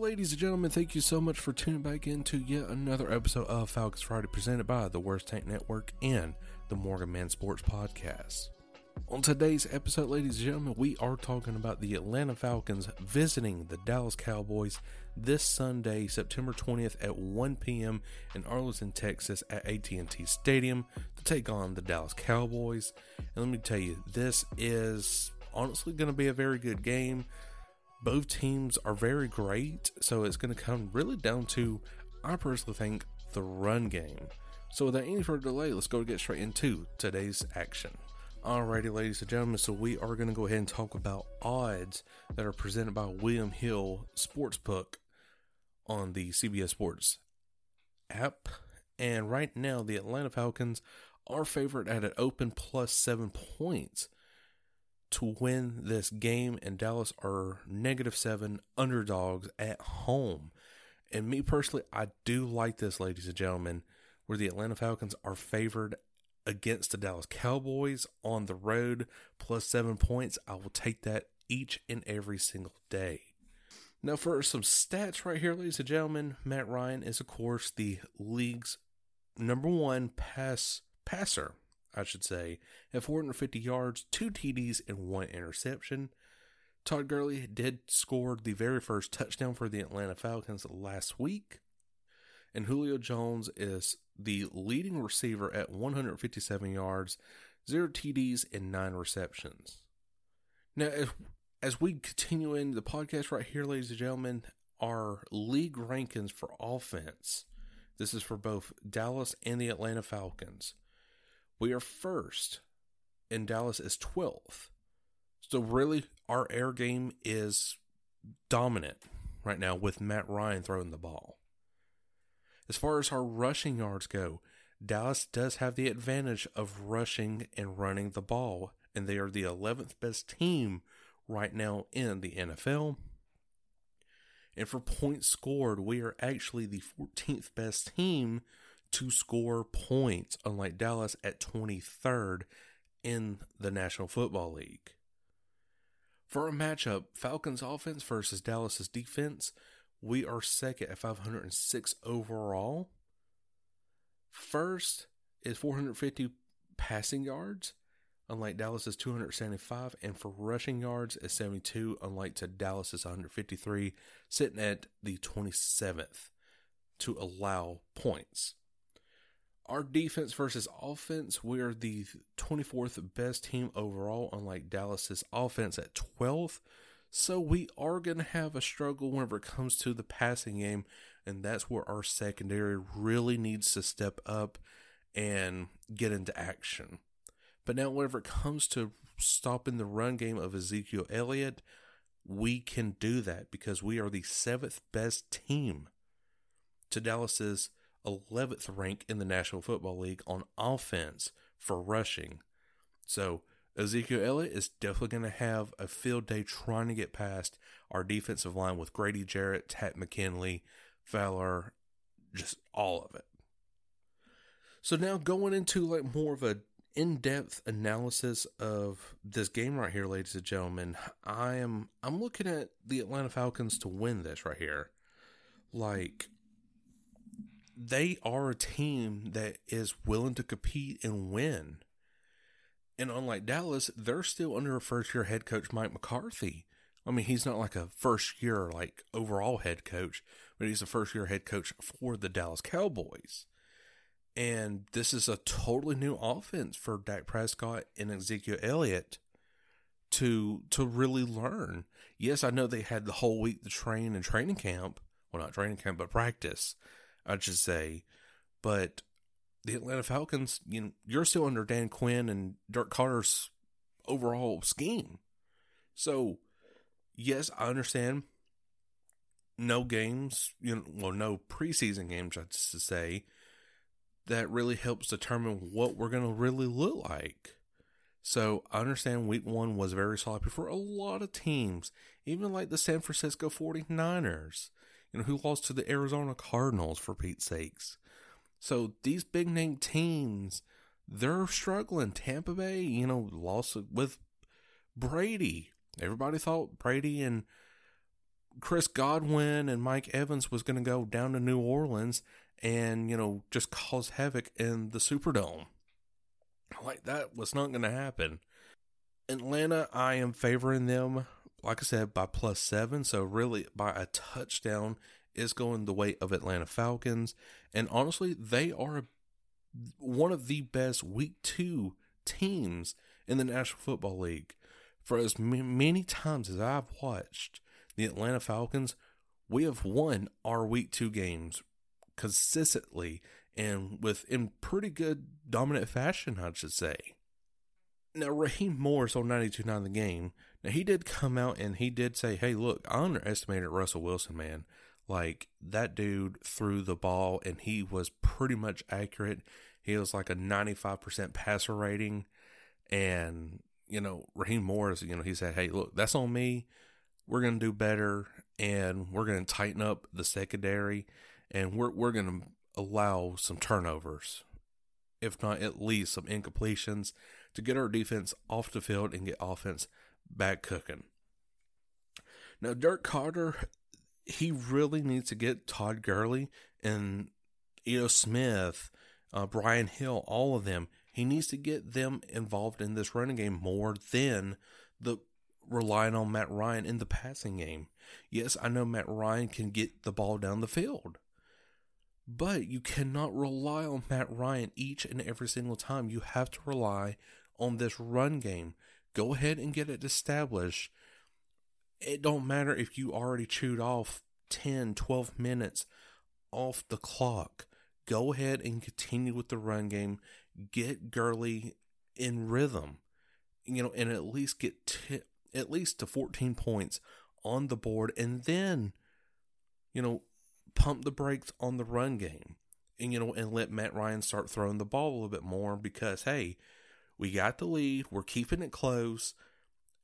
Ladies and gentlemen. Thank you so much for tuning back into yet another episode of Falcons Friday presented by the Worst Tank Network and the Morgan Man Sports Podcast. On today's episode, ladies and gentlemen, we are talking about the Atlanta Falcons visiting the Dallas Cowboys this Sunday, September 20th at 1 p.m. in Arlington, Texas at AT&T Stadium to take on the Dallas Cowboys. And let me tell you, this is honestly going to be a very good game both teams are very great, so it's going to come really down to, I personally think, the run game. So without any further delay, let's go get straight into today's action. Alrighty, ladies and gentlemen, so we are going to go ahead and talk about odds that are presented by William Hill Sportsbook on the CBS Sports app. And right now, the Atlanta Falcons are favored at an open plus seven points to win this game, and Dallas are negative seven underdogs at home. And me personally, I do like this, ladies and gentlemen, where the Atlanta Falcons are favored against the Dallas Cowboys on the road plus seven points. I will take that each and every single day. Now, for some stats right here, ladies and gentlemen, Matt Ryan is, of course, the league's number one pass passer I should say, at 450 yards, two TDs, and one interception. Todd Gurley did score the very first touchdown for the Atlanta Falcons last week. And Julio Jones is the leading receiver at 157 yards, zero TDs, and nine receptions. Now, as, as we continue in the podcast right here, ladies and gentlemen, our league rankings for offense. This is for both Dallas and the Atlanta Falcons. We are first, and Dallas is 12th. So, really, our air game is dominant right now with Matt Ryan throwing the ball. As far as our rushing yards go, Dallas does have the advantage of rushing and running the ball, and they are the 11th best team right now in the NFL. And for points scored, we are actually the 14th best team to score points, unlike Dallas at 23rd in the National Football League. For a matchup, Falcons offense versus Dallas's defense, we are second at 506 overall. First is 450 passing yards, unlike Dallas's 275, and for rushing yards is 72, unlike to Dallas's 153, sitting at the 27th to allow points. Our defense versus offense, we are the 24th best team overall, unlike Dallas's offense at 12th. So we are going to have a struggle whenever it comes to the passing game, and that's where our secondary really needs to step up and get into action. But now, whenever it comes to stopping the run game of Ezekiel Elliott, we can do that because we are the seventh best team to Dallas's 11th rank in the National Football League on offense for rushing. So Ezekiel Elliott is definitely going to have a field day trying to get past our defensive line with Grady Jarrett, Takk McKinley, Fowler, just all of it. So now going into like more of a in-depth analysis of this game right here, ladies and gentlemen, I am I'm looking at the Atlanta Falcons to win this right here. Like they are a team that is willing to compete and win. And unlike Dallas, they're still under a first year head coach, Mike McCarthy, I mean, he's not like a first year, like overall head coach, but he's a first year head coach for the Dallas Cowboys. And this is a totally new offense for Dak Prescott and Ezekiel Elliott to to really learn. Yes, I know they had the whole week to train in training camp. Well, not training camp, but practice, I should say. But the Atlanta Falcons, you know, you're still under Dan Quinn and Dirk Koetter's overall scheme. So, yes, I understand. No games, you know, well, no preseason games, I should say. That really helps determine what we're going to really look like. So I understand week one was very sloppy for a lot of teams, even like the San Francisco 49ers, you know, who lost to the Arizona Cardinals for Pete's sakes. So these big name teams, they're struggling. Tampa Bay, you know, lost with Brady. Everybody thought Brady and Chris Godwin and Mike Evans was going to go down to New Orleans and, you know, just cause havoc in the Superdome. Like that was not going to happen. Atlanta, I am favoring them, like I said, by plus seven. So really by a touchdown is going the way of Atlanta Falcons. And honestly, they are one of the best week two teams in the National Football League. For as many times as I've watched the Atlanta Falcons, we have won our week two games consistently and with in pretty good dominant fashion, I should say. Now, Raheem Morris on 92.9 the game, now he did come out and he did say, hey, look, I underestimated Russell Wilson, man. Like, that dude threw the ball and he was pretty much accurate. He was like a 95% passer rating. And, you know, Raheem Morris, you know, he said, hey, look, that's on me. We're going to do better and we're going to tighten up the secondary and we're, we're going to allow some turnovers, if not at least some incompletions, to get our defense off the field and get offense back cooking. Now, Dirk Koetter, he really needs to get Todd Gurley and Ito Smith, uh, Brian Hill, all of them. He needs to get them involved in this running game more than the relying on Matt Ryan in the passing game. Yes, I know Matt Ryan can get the ball down the field. But you cannot rely on Matt Ryan each and every single time. You have to rely on this run game. Go ahead and get it established. It don't matter if you already chewed off 10, 12 minutes off the clock. Go ahead and continue with the run game. Get Gurley in rhythm. You know, and at least get t- at least to 14 points on the board and then you know pump the brakes on the run game and, you know, and let Matt Ryan start throwing the ball a little bit more because, hey, we got the lead. We're keeping it close.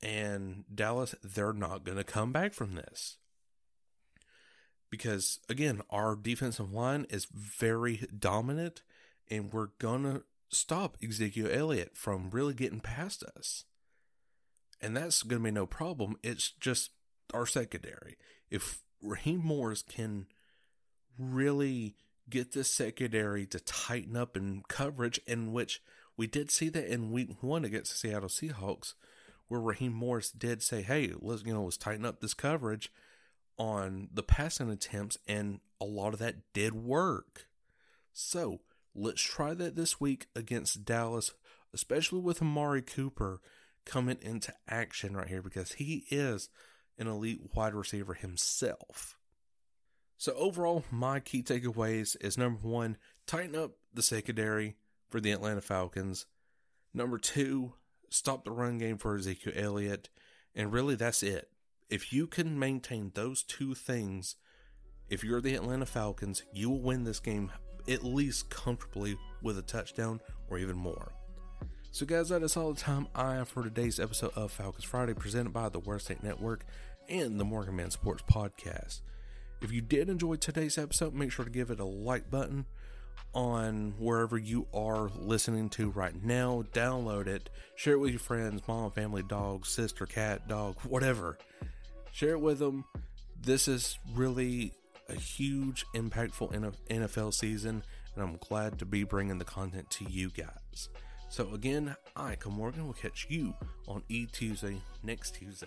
And Dallas, they're not going to come back from this. Because, again, our defensive line is very dominant, and we're going to stop Ezekiel Elliott from really getting past us. And that's going to be no problem. It's just our secondary. If Raheem Morris can really get the secondary to tighten up in coverage, in which we did see that in week one against the Seattle Seahawks, where Raheem Morris did say, hey, let's, you know, let's tighten up this coverage on the passing attempts, and a lot of that did work. So let's try that this week against Dallas, especially with Amari Cooper coming into action right here because he is an elite wide receiver himself. So overall, my key takeaways is number one, tighten up the secondary for the Atlanta Falcons. Number two, stop the run game for Ezekiel Elliott. And really, that's it. If you can maintain those two things, if you're the Atlanta Falcons, you will win this game at least comfortably with a touchdown or even more. So, guys, that is all the time I have for today's episode of Falcons Friday, presented by the Worst Take Network and the Morgan Man Sports Podcast. If you did enjoy today's episode, make sure to give it a like button on wherever you are listening to right now. Download it, share it with your friends, mom, family, dog, sister, cat, dog, whatever. Share it with them. This is really a huge, impactful NFL season, and I'm glad to be bringing the content to you guys. So, again, I, Morgan, will catch you on E Tuesday next Tuesday.